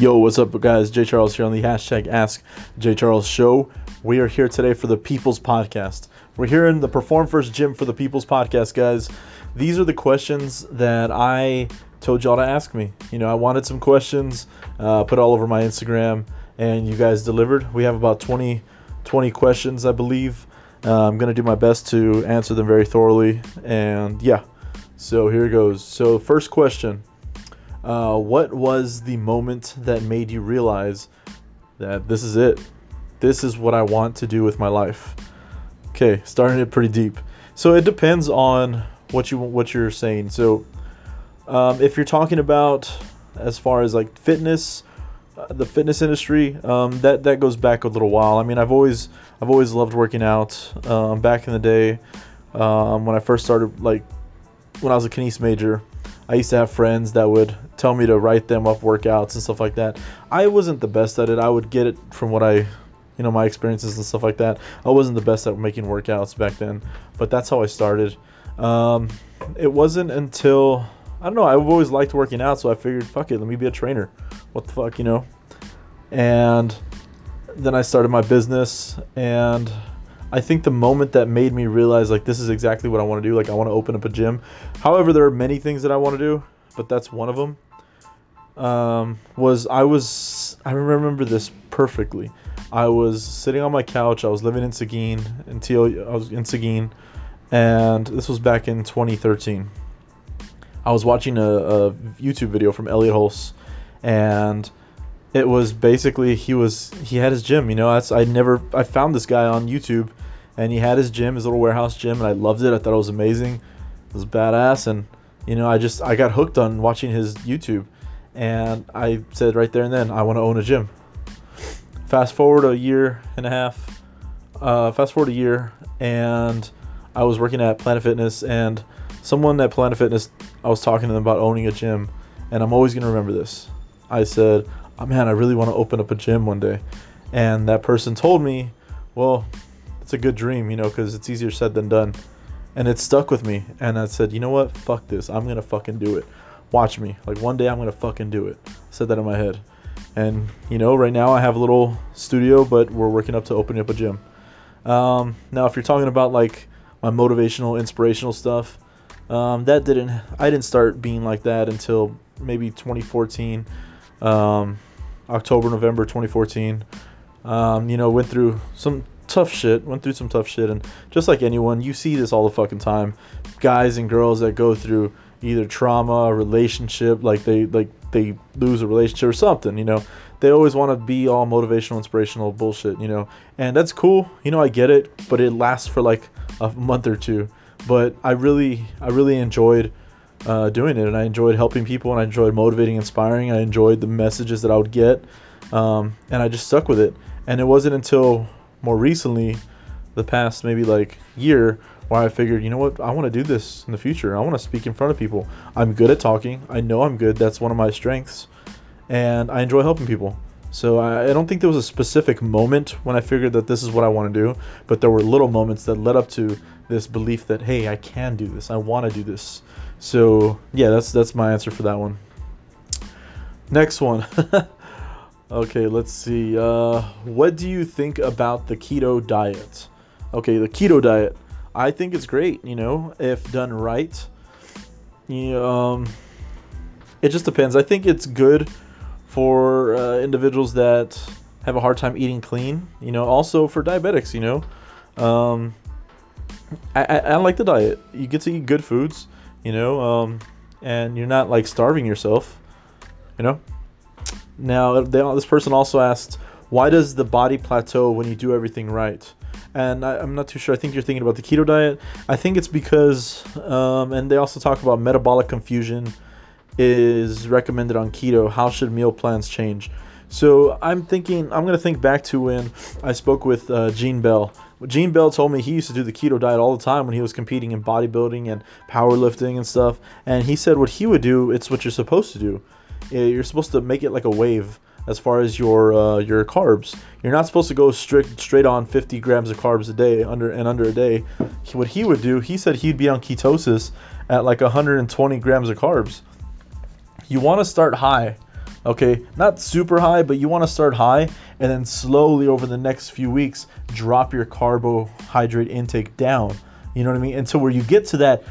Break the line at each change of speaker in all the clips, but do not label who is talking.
Yo, what's up, guys? Jay Charles here on the hashtag Ask Jay Charles Show. We are here today for the People's Podcast. We're here in the Perform First Gym for the People's Podcast, guys. These are the questions that I told y'all to ask me. You know, I wanted some questions, uh, put all over my Instagram, and you guys delivered. We have about 20, 20 questions, I believe. Uh, I'm going to do my best to answer them very thoroughly. And yeah, so here goes. So, first question uh, What was the moment that made you realize that this is it? This is what I want to do with my life. Okay, starting it pretty deep. So it depends on what you what you're saying. So um, if you're talking about as far as like fitness, uh, the fitness industry, um, that that goes back a little while. I mean, I've always I've always loved working out. Um, back in the day, um, when I first started, like when I was a kines major, I used to have friends that would tell me to write them up workouts and stuff like that. I wasn't the best at it. I would get it from what I you know my experiences and stuff like that. I wasn't the best at making workouts back then, but that's how I started. Um, it wasn't until I don't know. I've always liked working out, so I figured, fuck it, let me be a trainer. What the fuck, you know? And then I started my business, and I think the moment that made me realize like this is exactly what I want to do. Like I want to open up a gym. However, there are many things that I want to do, but that's one of them. Um, was I was I remember this perfectly. I was sitting on my couch. I was living in Seguin until I was in Seguin, and this was back in 2013. I was watching a, a YouTube video from Elliot Hulse, and it was basically he was he had his gym. You know, I never I found this guy on YouTube, and he had his gym, his little warehouse gym, and I loved it. I thought it was amazing. It was badass, and you know, I just I got hooked on watching his YouTube, and I said right there and then I want to own a gym fast forward a year and a half, uh, fast forward a year, and I was working at Planet Fitness, and someone at Planet Fitness, I was talking to them about owning a gym, and I'm always gonna remember this. I said, oh, "Man, I really want to open up a gym one day," and that person told me, "Well, it's a good dream, you know, because it's easier said than done," and it stuck with me. And I said, "You know what? Fuck this. I'm gonna fucking do it. Watch me. Like one day I'm gonna fucking do it." Said that in my head. And you know, right now I have a little studio, but we're working up to opening up a gym. Um, now, if you're talking about like my motivational, inspirational stuff, um, that didn't I didn't start being like that until maybe 2014, um, October, November 2014. Um, you know, went through some tough shit. Went through some tough shit, and just like anyone, you see this all the fucking time. Guys and girls that go through either trauma, relationship, like they like they lose a relationship or something, you know. They always want to be all motivational, inspirational bullshit, you know. And that's cool, you know, I get it, but it lasts for like a month or two. But I really I really enjoyed uh, doing it and I enjoyed helping people and I enjoyed motivating, inspiring. I enjoyed the messages that I would get. Um, and I just stuck with it. And it wasn't until more recently, the past maybe like year, where I figured, you know what, I want to do this in the future. I want to speak in front of people. I'm good at talking. I know I'm good. That's one of my strengths. And I enjoy helping people. So I, I don't think there was a specific moment when I figured that this is what I want to do, but there were little moments that led up to this belief that hey, I can do this. I want to do this. So yeah, that's that's my answer for that one. Next one. okay, let's see. Uh, what do you think about the keto diet? Okay, the keto diet. I think it's great, you know, if done right. You know, um, it just depends. I think it's good for uh, individuals that have a hard time eating clean. You know, also for diabetics. You know, um, I, I, I, like the diet. You get to eat good foods. You know, um, and you're not like starving yourself. You know. Now, they, this person also asked, why does the body plateau when you do everything right? And I, am not too sure. I think you're thinking about the keto diet. I think it's because, um, and they also talk about metabolic confusion is recommended on keto. How should meal plans change? So I'm thinking, I'm gonna think back to when I spoke with uh, Gene Bell. Gene Bell told me he used to do the keto diet all the time when he was competing in bodybuilding and powerlifting and stuff. And he said what he would do, it's what you're supposed to do. You're supposed to make it like a wave as far as your uh, your carbs. You're not supposed to go strict straight on 50 grams of carbs a day under and under a day. What he would do, he said he'd be on ketosis at like 120 grams of carbs. You want to start high Okay, not super high, but you want to start high and then slowly over the next few weeks drop your carbohydrate intake down. You know what I mean? Until where you get to that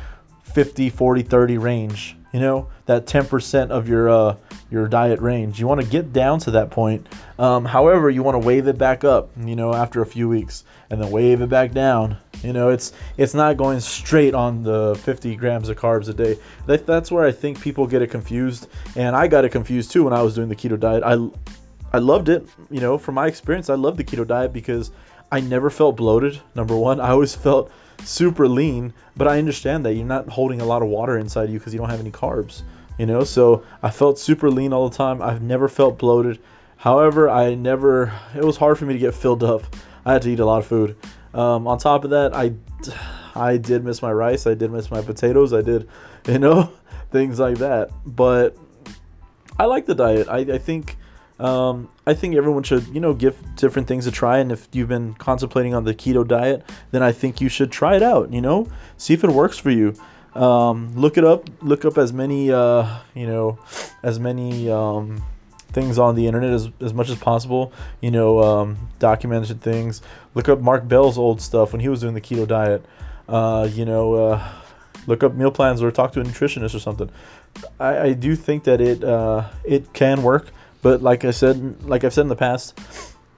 50, 40, 30 range, you know, that 10% of your uh, your diet range. You want to get down to that point. Um, however, you want to wave it back up, you know, after a few weeks and then wave it back down. You know, it's it's not going straight on the 50 grams of carbs a day. That, that's where I think people get it confused, and I got it confused too when I was doing the keto diet. I I loved it, you know, from my experience, I love the keto diet because I never felt bloated. Number one, I always felt super lean, but I understand that you're not holding a lot of water inside you because you don't have any carbs, you know. So I felt super lean all the time. I've never felt bloated. However, I never. It was hard for me to get filled up. I had to eat a lot of food. Um, on top of that, I I did miss my rice. I did miss my potatoes. I did, you know, things like that. But I like the diet. I, I think um, I think everyone should, you know, give different things a try. And if you've been contemplating on the keto diet, then I think you should try it out. You know, see if it works for you. Um, look it up. Look up as many, uh, you know, as many um, things on the internet as, as much as possible. You know, um, documented things. Look up Mark Bell's old stuff when he was doing the keto diet. Uh, you know, uh, look up meal plans or talk to a nutritionist or something. I, I do think that it uh, it can work. But like I said, like I've said in the past,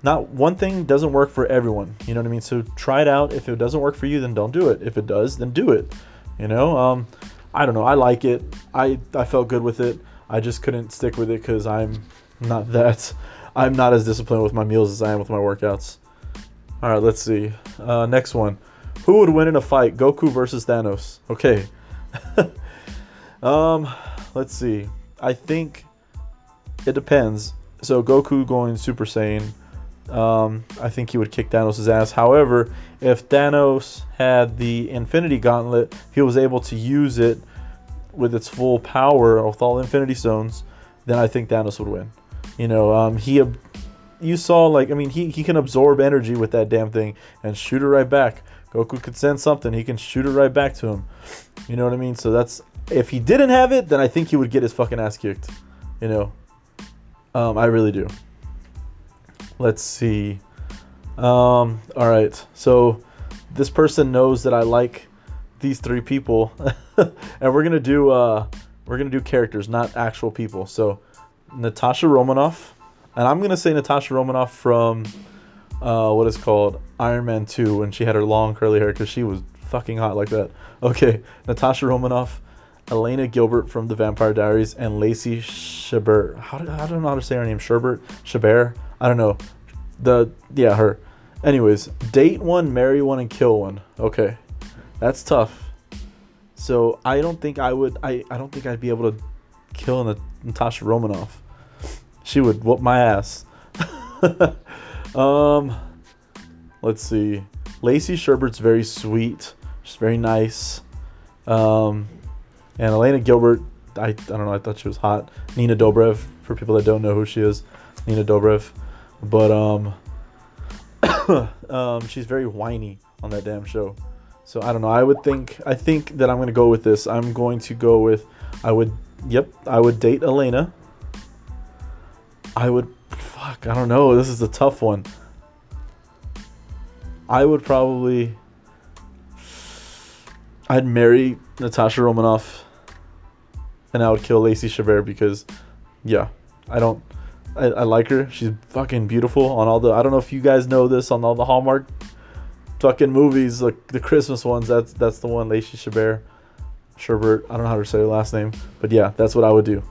not one thing doesn't work for everyone. You know what I mean? So try it out. If it doesn't work for you, then don't do it. If it does, then do it. You know, um, I don't know. I like it. I I felt good with it. I just couldn't stick with it because I'm not that. I'm not as disciplined with my meals as I am with my workouts. All right, let's see. Uh, next one. Who would win in a fight, Goku versus Thanos? Okay. um, let's see. I think it depends. So Goku going Super Saiyan, um, I think he would kick Thanos' ass. However, if Thanos had the Infinity Gauntlet, he was able to use it with its full power with all Infinity Stones, then I think Thanos would win. You know, um, he, you saw like I mean he he can absorb energy with that damn thing and shoot it right back. Goku could send something, he can shoot it right back to him. You know what I mean? So that's if he didn't have it, then I think he would get his fucking ass kicked. You know, um, I really do. Let's see. Um, all right. So this person knows that I like these three people, and we're gonna do uh, we're gonna do characters, not actual people. So Natasha Romanoff, and I'm gonna say Natasha Romanoff from uh, what is called Iron Man 2 when she had her long curly hair because she was fucking hot like that. Okay, Natasha Romanoff, Elena Gilbert from The Vampire Diaries, and Lacey Chabert. How do, I don't know how to say her name. Sherbert? Chabert? I don't know. The yeah, her. Anyways, date one, marry one, and kill one. Okay, that's tough. So I don't think I would. I, I don't think I'd be able to kill Natasha Romanoff. She would whoop my ass. um, let's see. Lacey Sherbert's very sweet. She's very nice. Um, and Elena Gilbert, I, I don't know, I thought she was hot. Nina Dobrev, for people that don't know who she is, Nina Dobrev. But um, um, she's very whiny on that damn show. So I don't know. I would think I think that I'm gonna go with this. I'm going to go with I would yep, I would date Elena. I would fuck, I don't know. This is a tough one. I would probably I'd marry Natasha Romanoff and I would kill Lacey Chabert because yeah, I don't I, I like her. She's fucking beautiful on all the I don't know if you guys know this on all the Hallmark fucking movies, like the Christmas ones, that's that's the one, Lacey Chabert. Sherbert, I don't know how to say her last name, but yeah, that's what I would do.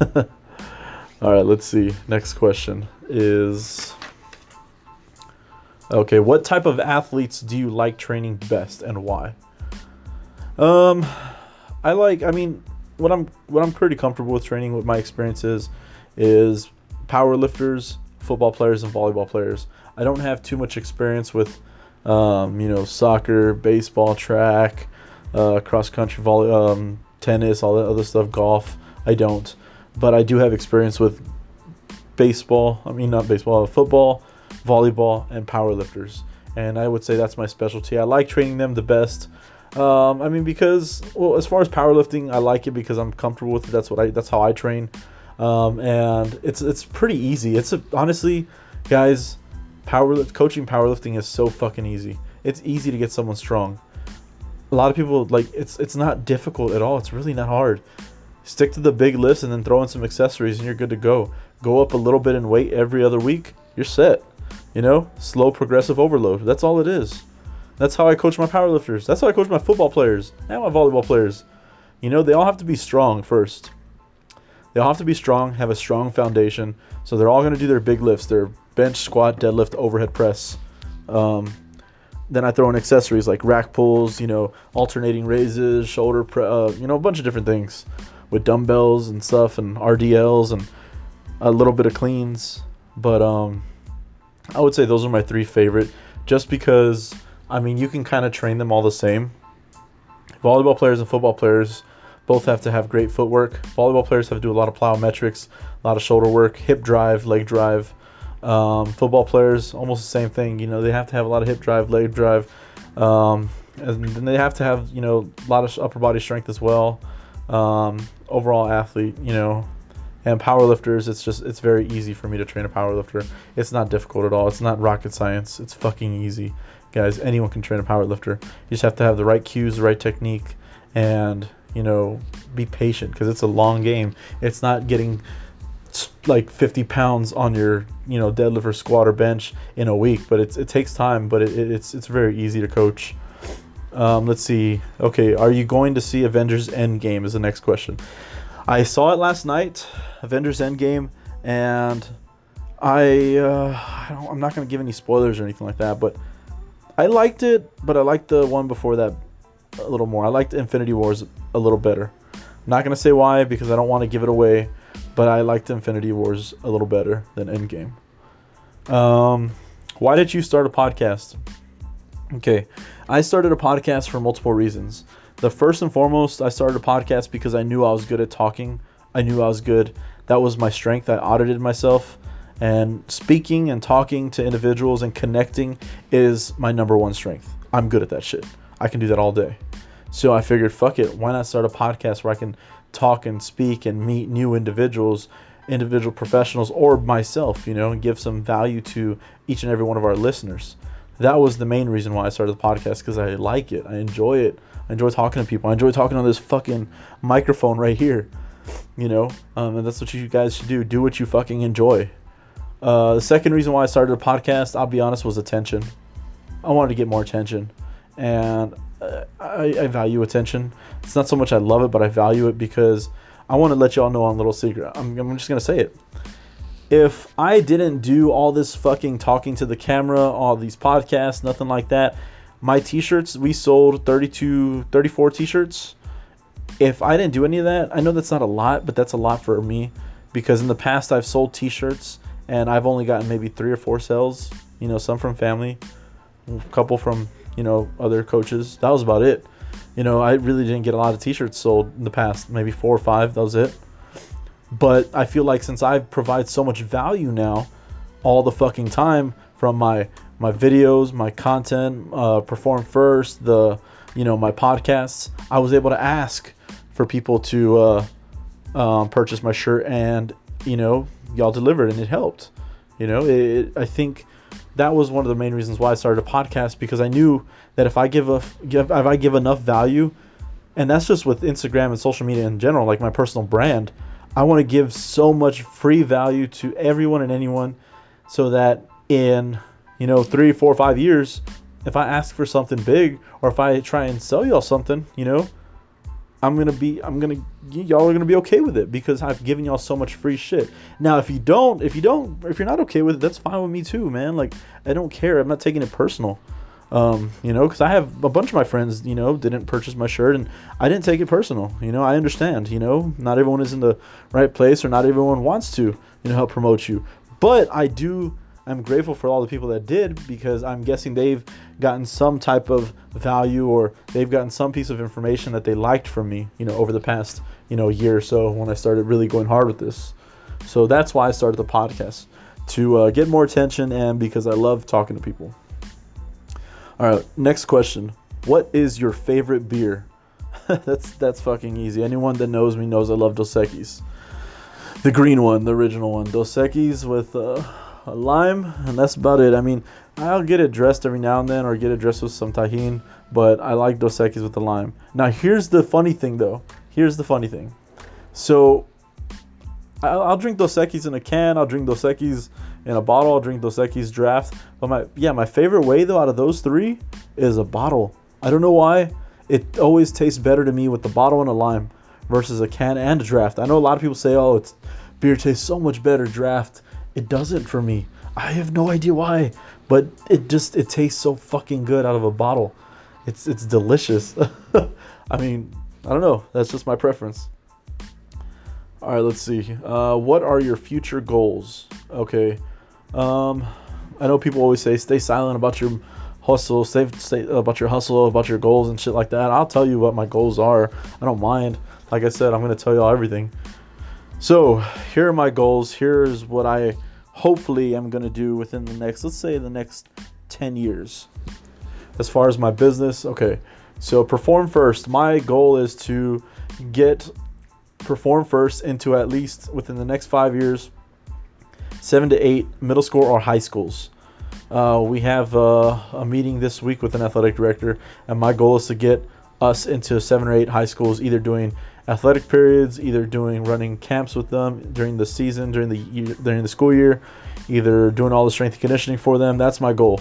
all right, let's see. Next question is Okay, what type of athletes do you like training best and why? Um, I like. I mean, what I'm what I'm pretty comfortable with training. with my experiences is, power lifters, football players, and volleyball players. I don't have too much experience with, um, you know, soccer, baseball, track, uh, cross country, volley, um, tennis, all that other stuff, golf. I don't, but I do have experience with baseball. I mean, not baseball, football, volleyball, and power lifters. And I would say that's my specialty. I like training them the best. Um, I mean, because well, as far as powerlifting, I like it because I'm comfortable with it. That's what I. That's how I train. um, and it's it's pretty easy. It's a, honestly, guys, power coaching powerlifting is so fucking easy. It's easy to get someone strong. A lot of people like it's it's not difficult at all. It's really not hard. Stick to the big lifts and then throw in some accessories and you're good to go. Go up a little bit in weight every other week. You're set. You know, slow progressive overload. That's all it is. That's how I coach my powerlifters. That's how I coach my football players and my volleyball players. You know, they all have to be strong first. They all have to be strong, have a strong foundation. So they're all going to do their big lifts, their bench, squat, deadlift, overhead press. Um, then I throw in accessories like rack pulls, you know, alternating raises, shoulder, pre- uh, you know, a bunch of different things with dumbbells and stuff and RDLs and a little bit of cleans. But um, I would say those are my three favorite, just because I mean you can kind of train them all the same. Volleyball players and football players both have to have great footwork. Volleyball players have to do a lot of plyometrics, a lot of shoulder work, hip drive, leg drive. Um, football players, almost the same thing. You know, they have to have a lot of hip drive, leg drive, um, and then they have to have you know a lot of upper body strength as well. Um, overall athlete, you know, and powerlifters, it's just it's very easy for me to train a powerlifter. It's not difficult at all. It's not rocket science. It's fucking easy, guys. Anyone can train a power lifter. You just have to have the right cues, the right technique, and you know, be patient because it's a long game. It's not getting like 50 pounds on your you know deadlift or squat or bench in a week but it's, it takes time but it, it's it's very easy to coach um, let's see okay are you going to see avengers endgame is the next question i saw it last night avengers endgame and i uh, I am not going to give any spoilers or anything like that but i liked it but i liked the one before that a little more i liked infinity wars a little better i'm not to say why because i don't want to give it away but I liked Infinity Wars a little better than Endgame. Um, why did you start a podcast? Okay, I started a podcast for multiple reasons. The first and foremost, I started a podcast because I knew I was good at talking. I knew I was good. That was my strength. I audited myself. And speaking and talking to individuals and connecting is my number one strength. I'm good at that shit. I can do that all day. So I figured, fuck it, why not start a podcast where I can talk and speak and meet new individuals, individual professionals, or myself, you know, and give some value to each and every one of our listeners. That was the main reason why I started the podcast because I like it. I enjoy it. I enjoy talking to people. I enjoy talking on this fucking microphone right here, you know, um, and that's what you guys should do. Do what you fucking enjoy. Uh, the second reason why I started a podcast, I'll be honest, was attention. I wanted to get more attention. And uh, I, I, value attention. It's not so much I love it, but I value it because I want to let y'all know on little secret. I'm, I'm just gonna say it. If I didn't do all this fucking talking to the camera, all these podcasts, nothing like that, my t-shirts we sold 32, 34 t-shirts. If I didn't do any of that, I know that's not a lot, but that's a lot for me because in the past I've sold t-shirts and I've only gotten maybe three or four sales. You know, some from family, a couple from you know, other coaches. That was about it. You know, I really didn't get a lot of t-shirts sold in the past, maybe four or five, that was it. But I feel like since I provide so much value now all the fucking time from my my videos, my content, uh, perform first, the you know my podcasts, I was able to ask for people to uh, um, purchase my shirt, and you know y'all delivered, and it helped. You know, it, I think that was one of the main reasons why I started a podcast because I knew that if I give a give if I give enough value, and that's just with Instagram and social media in general, like my personal brand, I want to give so much free value to everyone and anyone, so that in you know three, four, five years, if I ask for something big or if I try and sell y'all something, you know, I'm gonna be I'm gonna y'all are gonna be okay with it because I've given y'all so much free shit. Now if you don't if you don't if you're not okay with it, that's fine with me too, man. Like I don't care. I'm not taking it personal. Um, you know, because I have a bunch of my friends, you know, didn't purchase my shirt, and I didn't take it personal. You know, I understand. You know, not everyone is in the right place, or not everyone wants to, you know, help promote you. But I do I'm grateful for all the people that did because I'm guessing they've gotten some type of value or they've gotten some piece of information that they liked from me, you know, over the past, you know, year or so when I started really going hard with this. So that's why I started the podcast to uh, get more attention and because I love talking to people. All right, next question. What is your favorite beer? that's that's fucking easy. Anyone that knows me knows I love Dos Equis. the green one, the original one. Dos Equis with uh, a lime, and that's about it. I mean, I'll get it dressed every now and then, or get it dressed with some Tajín, but I like Dos Equis with the lime. Now, here's the funny thing, though. Here's the funny thing. So, I'll, I'll drink Dos Equis in a can. I'll drink Dos Equis in a bottle. I'll drink Dos Equis draft. But my yeah, my favorite way though out of those three is a bottle. I don't know why. It always tastes better to me with the bottle and a lime versus a can and a draft. I know a lot of people say, "Oh, it's beer tastes so much better draft." It doesn't for me. I have no idea why, but it just it tastes so fucking good out of a bottle. It's it's delicious. I mean, I don't know. That's just my preference. All right, let's see. Uh, what are your future goals? Okay. Um, I know people always say stay silent about your hustle, stay, stay about your hustle, about your goals and shit like that. I'll tell you what my goals are. I don't mind. Like I said, I'm gonna tell you all everything. So here are my goals. Here's what I hopefully am gonna do within the next, let's say, the next 10 years. As far as my business, okay. So perform first. My goal is to get perform first into at least within the next five years seven to eight middle school or high schools. Uh, we have uh, a meeting this week with an athletic director, and my goal is to get us into seven or eight high schools, either doing athletic periods, either doing running camps with them during the season, during the year, during the school year, either doing all the strength and conditioning for them. That's my goal,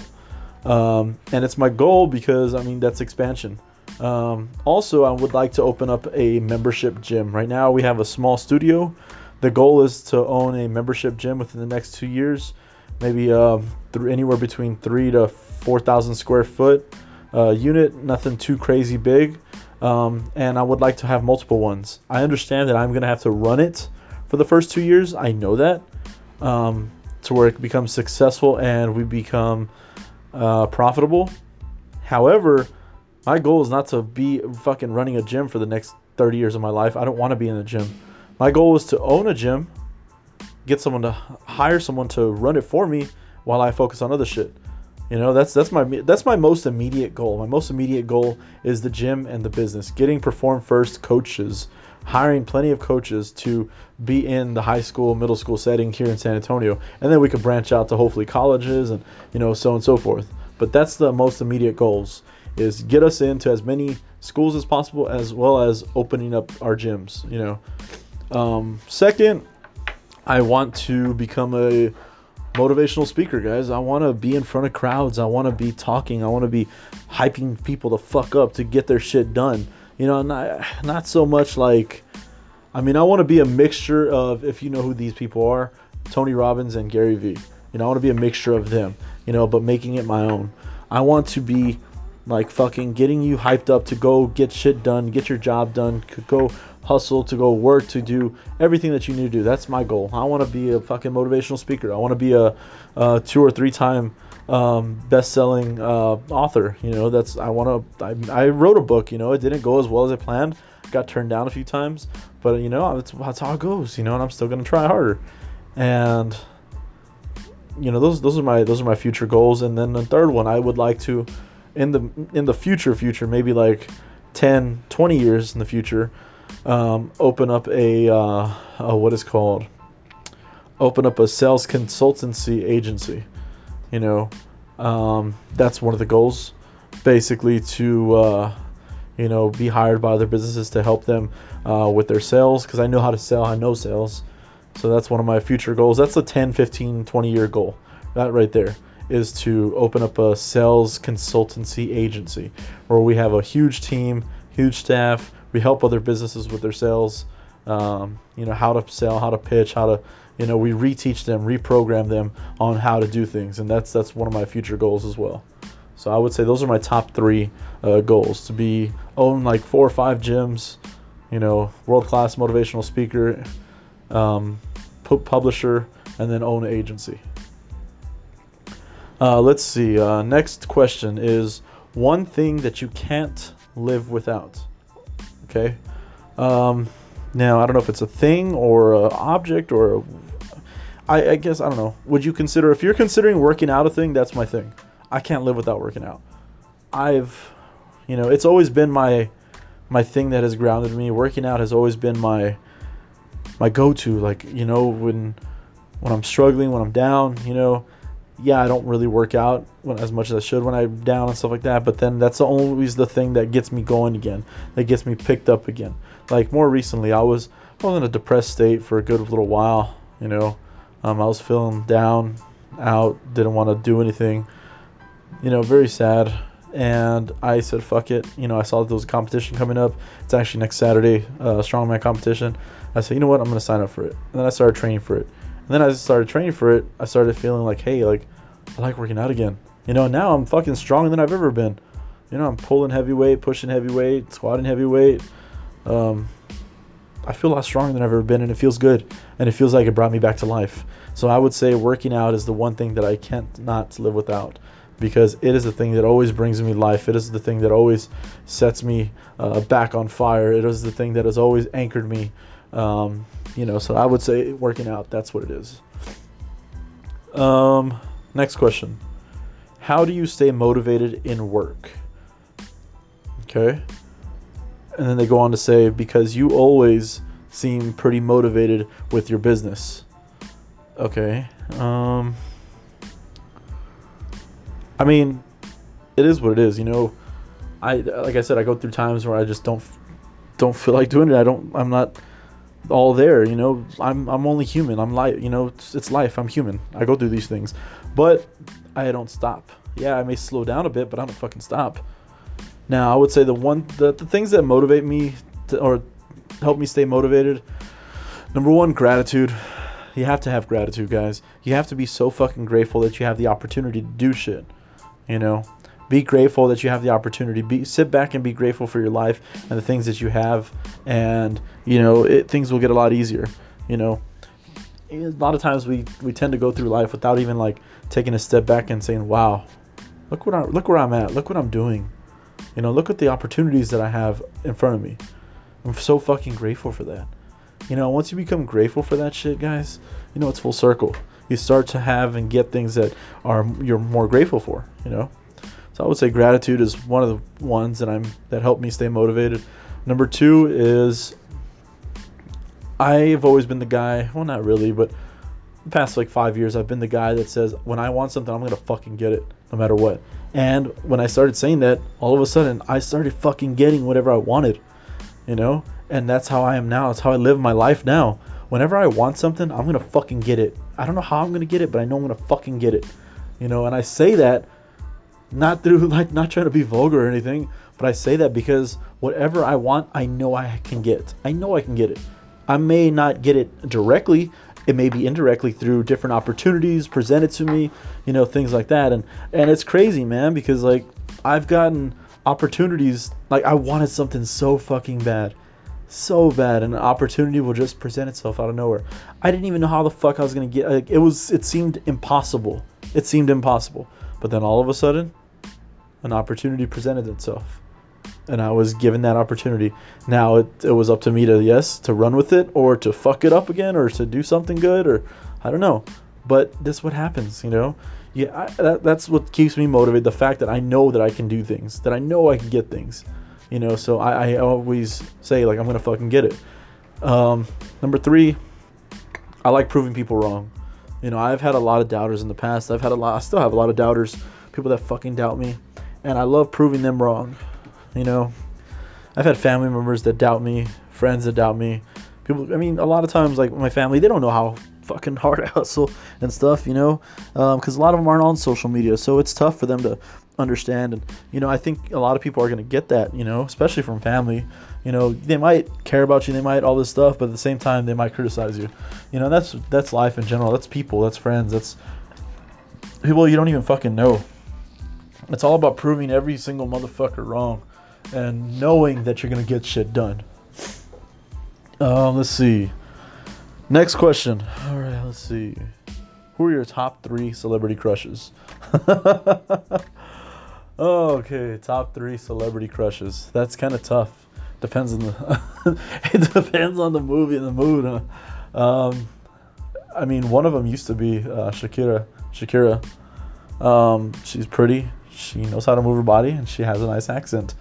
um, and it's my goal because I mean that's expansion. Um, also, I would like to open up a membership gym. Right now, we have a small studio the goal is to own a membership gym within the next two years, maybe uh, anywhere between three to four thousand square foot uh, unit. Nothing too crazy big, um, and I would like to have multiple ones. I understand that I'm gonna have to run it for the first two years. I know that um, to where it becomes successful and we become uh, profitable. However, my goal is not to be fucking running a gym for the next 30 years of my life. I don't want to be in a gym. My goal is to own a gym, get someone to hire someone to run it for me while I focus on other shit. You know, that's that's my that's my most immediate goal. My most immediate goal is the gym and the business. Getting perform first coaches, hiring plenty of coaches to be in the high school, middle school setting here in San Antonio, and then we could branch out to hopefully colleges and you know so and so forth. But that's the most immediate goals is get us into as many schools as possible as well as opening up our gyms, you know. Um, second, I want to become a motivational speaker, guys. I want to be in front of crowds. I want to be talking. I want to be hyping people to fuck up to get their shit done. You know, not not so much like. I mean, I want to be a mixture of, if you know who these people are, Tony Robbins and Gary Vee. You know, I want to be a mixture of them. You know, but making it my own. I want to be like fucking getting you hyped up to go get shit done, get your job done, go hustle, to go work, to do everything that you need to do. That's my goal. I want to be a fucking motivational speaker. I want to be a, a, two or three time um, best-selling uh, author. You know, that's I want to. I, I wrote a book. You know, it didn't go as well as I planned. Got turned down a few times, but you know, that's, that's how it goes. You know, and I'm still gonna try harder. And you know, those those are my those are my future goals. And then the third one, I would like to, in the in the future future, maybe like 10, 20 years in the future, um, open up a, uh, a what is called open up a sales consultancy agency. You know, um, that's one of the goals, basically to uh, you know be hired by other businesses to help them uh, with their sales because I know how to sell. I know sales, so that's one of my future goals. That's a 10, 15, 20 year goal. That right there is to open up a sales consultancy agency where we have a huge team, huge staff we help other businesses with their sales. Um, you know how to sell, how to pitch, how to you know we reteach them, reprogram them on how to do things, and that's that's one of my future goals as well. So I would say those are my top three uh, goals: to be own like four or five gyms, you know, world class motivational speaker, um, publisher, and then own an agency. Uh, let's see. Uh, next question is one thing that you can't live without. Okay. Um, now I don't know if it's a thing or an object or a, I, I guess I don't know. Would you consider if you're considering working out a thing? That's my thing. I can't live without working out. I've, you know, it's always been my my thing that has grounded me. Working out has always been my my go-to. Like you know when when I'm struggling, when I'm down, you know, yeah, I don't really work out when, as much as I should when I'm down and stuff like that. But then that's always the thing that gets me going again, that gets me picked up again. Like more recently, I was I was in a depressed state for a good little while. You know, um, I was feeling down, out, didn't want to do anything. You know, very sad. And I said, "Fuck it." You know, I saw that there was a competition coming up. It's actually next Saturday, uh, strongman competition. I said, "You know what? I'm gonna sign up for it." And then I started training for it. And then I started training for it. I started feeling like, hey, like I like working out again. You know, now I'm fucking stronger than I've ever been. You know, I'm pulling heavyweight, pushing heavyweight, squatting heavyweight. Um, I feel a lot stronger than I've ever been, and it feels good. And it feels like it brought me back to life. So I would say working out is the one thing that I can't not live without because it is the thing that always brings me life. It is the thing that always sets me uh, back on fire. It is the thing that has always anchored me um, you know, so I would say working out, that's what it is. Um, next question. How do you stay motivated in work? Okay. And then they go on to say, because you always seem pretty motivated with your business. Okay. Um, I mean, it is what it is, you know. I like I said, I go through times where I just don't don't feel like doing it. I don't. I'm not all there you know? I'm i'm only human. I'm life you know it's, it's, life. I'm human. I go through these things. But i don't stop. Yeah i may slow down a bit but i don't fucking stop. Now i would say the one the, the things that motivate me to, or help me stay motivated number one gratitude. You have to have gratitude guys. You have to be so fucking grateful that you have the opportunity to do shit you know be grateful that you have the opportunity. Be sit back and be grateful for your life and the things that you have, and you know it, things will get a lot easier. You know, a lot of times we we tend to go through life without even like taking a step back and saying, "Wow, look what I look where I'm at. Look what I'm doing." You know, look at the opportunities that I have in front of me. I'm so fucking grateful for that. You know, once you become grateful for that shit, guys, you know it's full circle. You start to have and get things that are you're more grateful for. You know. So I would say gratitude is one of the ones that I'm that help me stay motivated. Number two is I've always been the guy. Well, not really, but the past like five years, I've been the guy that says when I want something, I'm gonna fucking get it, no matter what. And when I started saying that, all of a sudden, I started fucking getting whatever I wanted, you know. And that's how I am now. It's how I live my life now. Whenever I want something, I'm gonna fucking get it. I don't know how I'm gonna get it, but I know I'm gonna fucking get it, you know. And I say that not through like not trying to be vulgar or anything, but I say that because whatever I want, I know I can get. I know I can get it. I may not get it directly. It may be indirectly through different opportunities presented to me, you know, things like that. And and it's crazy, man, because like I've gotten opportunities like I wanted something so fucking bad. So bad, and an opportunity will just present itself out of nowhere. I didn't even know how the fuck I was gonna get. Like, it was, it seemed impossible. It seemed impossible. But then all of a sudden, an opportunity presented itself and I was given that opportunity. Now it, it was up to me to yes to run with it or to fuck it up again or to do something good or I don't know. But this what happens, you know. Yeah, I, that, that's what keeps me motivated. The fact that I know that I can do things, that I know I can get things, you know. So I, I always say like I'm gonna fucking get it. Um, number three, I like proving people wrong. You know, I've had a lot of doubters in the past. I've had a lot. I still have a lot of doubters, people that fucking doubt me and I love proving them wrong. You know, I've had family members that doubt me, friends that doubt me. People, I mean, a lot of times, like my family, they don't know how fucking hard I hustle and stuff, you know, because um, a lot of them aren't on social media, so it's tough for them to understand. And you know, I think a lot of people are gonna get that, you know, especially from family. You know, they might care about you, they might all this stuff, but at the same time, they might criticize you. You know, that's that's life in general. That's people. That's friends. That's people you don't even fucking know. It's all about proving every single motherfucker wrong and knowing that you're going to get shit done. Um, let's see. Next question. All right, let's see. Who are your top three celebrity crushes? okay, top three celebrity crushes. That's kind of tough. Depends on the. it depends on the movie and the mood. Huh? Um, I mean, one of them used to be uh, Shakira. Shakira. Um, she's pretty she knows how to move her body and she has a nice accent.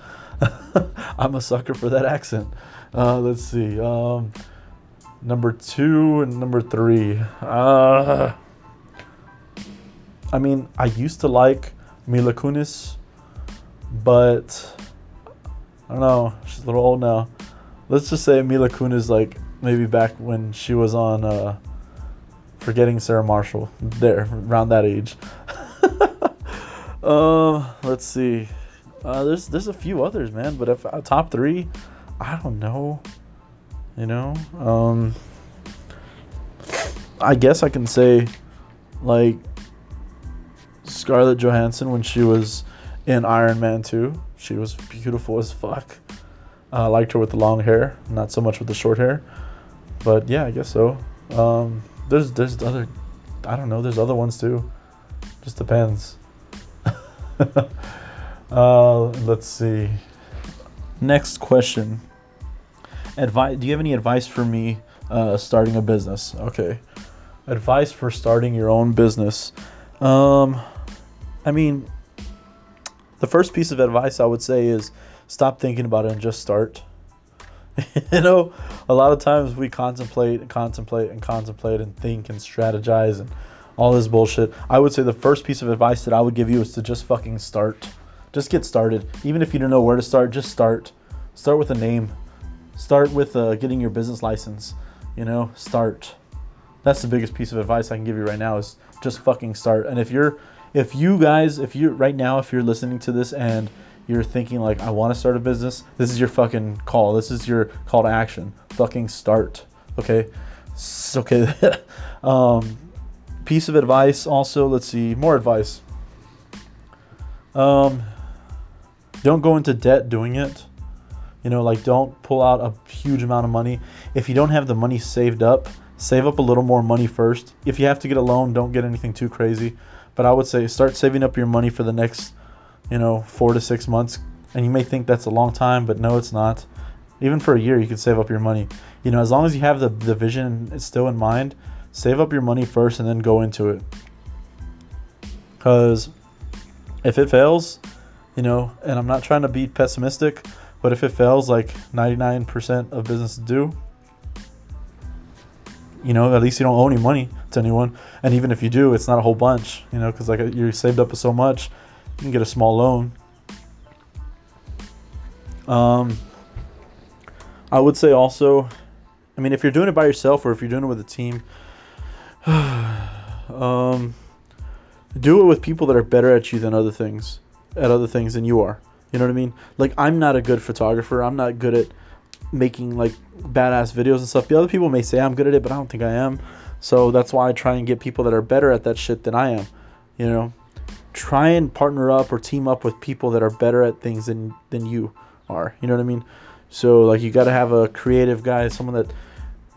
I'm a sucker for that accent. Uh, let's see. Um, Number two and number three. Uh, I mean, I used to like Mila Kunis, but I don't know. She's a little old now. Let's just say Mila Kunis, like maybe back when she was on uh, Forgetting Sarah Marshall, there around that age. uh, let's see. Uh, there's there's a few others, man, but if uh, top three, I don't know. You know, um, I guess I can say like Scarlett Johansson when she was in Iron Man 2. She was beautiful as fuck. I uh, liked her with the long hair, not so much with the short hair. But yeah, I guess so. Um, there's there's other, I don't know. There's other ones too. Just depends. uh, let's see. Next question. Advice? Do you have any advice for me uh, starting a business? Okay. Advice for starting your own business. Um, I mean, the first piece of advice I would say is stop thinking about it and just start. you know, a lot of times we contemplate and contemplate and contemplate and think and strategize and all this bullshit. I would say the first piece of advice that I would give you is to just fucking start. Just get started. Even if you don't know where to start, just start. Start with a name. Start with uh, getting your business license. You know, start. That's the biggest piece of advice I can give you right now is just fucking start. And if you're, if you guys, if you right now, if you're listening to this and you're thinking like I want to start a business, this is your fucking call. This is your call to action. Fucking start. Okay. okay. um, piece of advice also. Let's see more advice. Um, don't go into debt doing it. You know, like don't pull out a huge amount of money. If you don't have the money saved up, save up a little more money first. If you have to get a loan, don't get anything too crazy. But I would say start saving up your money for the next you know, four to six months. And you may think that's a long time, but no, it's not. Even for a year, you can save up your money. You know, as long as you have the, the vision still in mind, save up your money first and then go into it. Because if it fails, you know, and I'm not trying to be pessimistic, but if it fails, like 99% of businesses do, you know, at least you don't owe any money to anyone. And even if you do, it's not a whole bunch, you know, because like you saved up so much you can get a small loan. Um, I would say also, I mean, if you're doing it by yourself or if you're doing it with a team, um, do it with people that are better at you than other things, at other things than you are. You know what I mean? Like, I'm not a good photographer. I'm not good at making like badass videos and stuff. The other people may say I'm good at it, but I don't think I am. So that's why I try and get people that are better at that shit than I am. You know, try and partner up or team up with people that are better at things than than you are. You know what I mean? So like you got to have a creative guy, someone that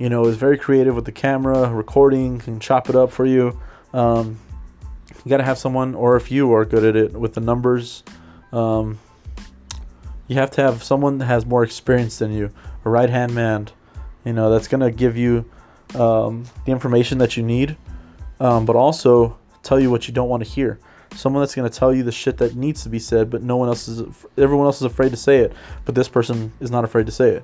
you know is very creative with the camera, recording, can chop it up for you. Um, you got to have someone, or if you are good at it with the numbers, um, you have to have someone that has more experience than you, a right hand man. You know that's gonna give you um, the information that you need, um, but also tell you what you don't want to hear someone that's going to tell you the shit that needs to be said, but no one else is, everyone else is afraid to say it, but this person is not afraid to say it.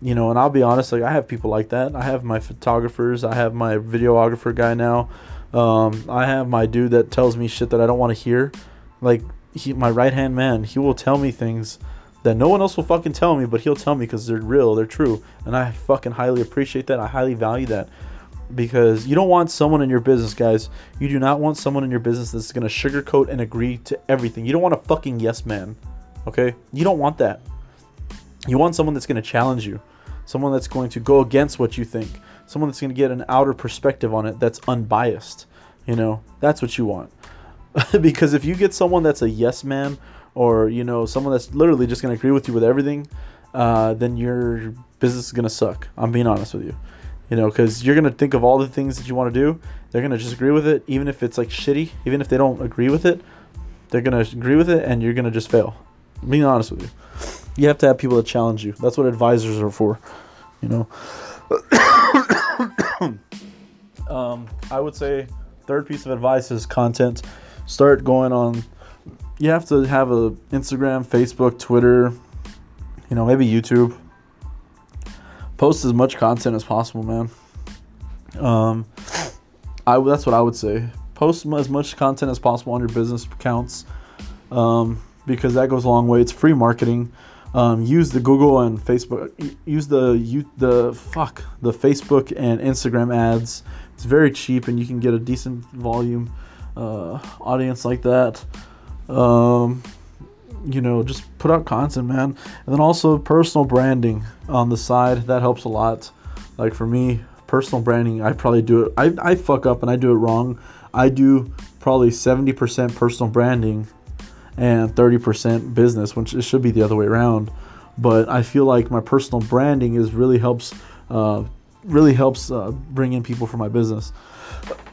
You know, and I'll be honest, like I have people like that. I have my photographers, I have my videographer guy now. Um, I have my dude that tells me shit that I don't want to hear. Like he, my right hand man, he will tell me things that no one else will fucking tell me, but he'll tell me because they're real, they're true, and I fucking highly appreciate that. I highly value that because you don't want someone in your business, guys. You do not want someone in your business that's going to sugarcoat and agree to everything. You don't want a fucking yes man. Okay? You don't want that. You want someone that's going to challenge you. Someone that's going to go against what you think. Someone that's going to get an outer perspective on it that's unbiased. You know, that's what you want. because if you get someone that's a yes man or, you know, someone that's literally just going to agree with you with everything, uh, then your business is going to suck. I'm being honest with you you know, because you're gonna think of all the things that you want to do. They're gonna just agree with it, even if it's like shitty. Even if they don't agree with it, they're gonna agree with it, and you're gonna just fail. being honest with you, you have to have people that challenge you. That's what advisors are for, you know. um, I would say third piece of advice is content. Start going on. You have to have a Instagram, Facebook, Twitter, you know, maybe YouTube post as much content as possible, man. Um, I that's what I would say. Post as much content as possible on your business accounts, um, because that goes a long way. It's free marketing. Um, use the Google and Facebook. Use the you the fuck the Facebook and Instagram ads. It's very cheap, and you can get a decent volume uh, audience like that. Um, you know, just put out content, man. And then also personal branding on the side. That helps a lot. Like for me, personal branding, I probably do it. I, I fuck up and I do it wrong. I do probably 70% personal branding and 30% business, which it should be the other way around. But I feel like my personal branding is really helps, uh, really helps uh, bring in people for my business.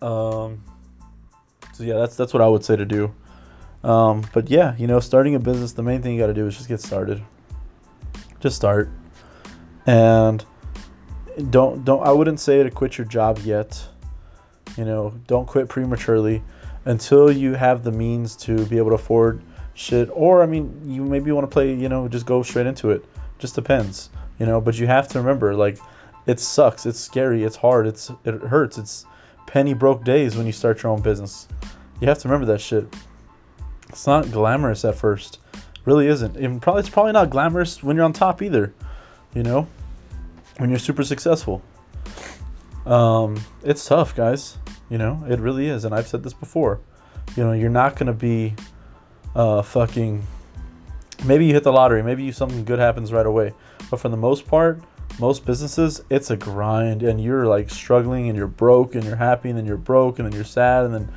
um, so yeah, that's that's what I would say to do. Um, but yeah, you know, starting a business, the main thing you got to do is just get started. Just start, and don't don't. I wouldn't say to quit your job yet. You know, don't quit prematurely until you have the means to be able to afford shit. Or I mean, you maybe want to play. You know, just go straight into it. Just depends. You know, but you have to remember, like, it sucks. It's scary. It's hard. It's it hurts. It's penny broke days when you start your own business. You have to remember that shit. It's not glamorous at first. really isn't. And probably it's probably not glamorous when you're on top either. You know, when you're super successful. Um, it's tough, guys. You know, it really is. And I've said this before. You know, you're not gonna be uh, fucking. Maybe you hit the lottery. Maybe you, something good happens right away. But for the most part, most businesses, it's a grind, and you're like struggling, and you're broke, and you're happy, and then you're broke, and then you're sad, and then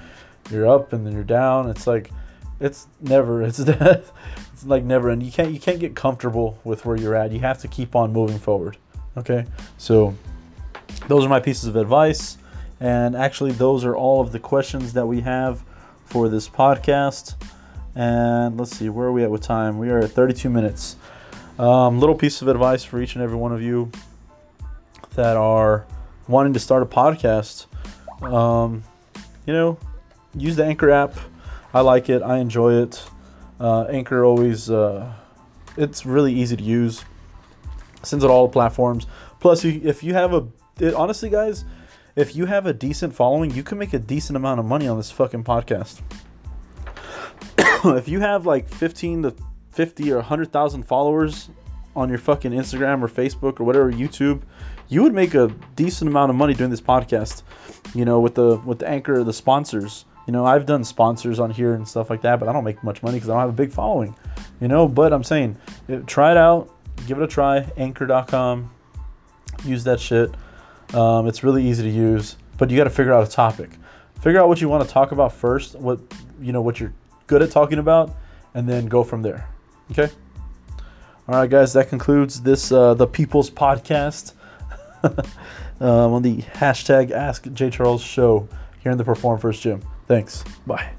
you're up, and then you're down. It's like it's never it's it's like never and you can't you can't get comfortable with where you're at you have to keep on moving forward okay so those are my pieces of advice and actually those are all of the questions that we have for this podcast and let's see where are we at with time we are at 32 minutes um, little piece of advice for each and every one of you that are wanting to start a podcast um, you know use the anchor app I like it. I enjoy it. Uh, Anchor always, uh, it's really easy to use. Sends it all platforms. Plus, if you have a, it, honestly, guys, if you have a decent following, you can make a decent amount of money on this fucking podcast. if you have like 15 to 50 or 100,000 followers on your fucking Instagram or Facebook or whatever YouTube, you would make a decent amount of money doing this podcast. You know, with the with the anchor, the sponsors you know, I've done sponsors on here and stuff like that, but I don't make much money because I don't have a big following. You know, but I'm saying, try it out, give it a try. Anchor.com, use that shit. Um, it's really easy to use, but you got to figure out a topic. Figure out what you want to talk about first. What you know, what you're good at talking about, and then go from there. Okay. All right, guys. That concludes this uh, the People's Podcast um, on the hashtag Ask J Charles Show here in the Perform First Gym. Thanks. Bye.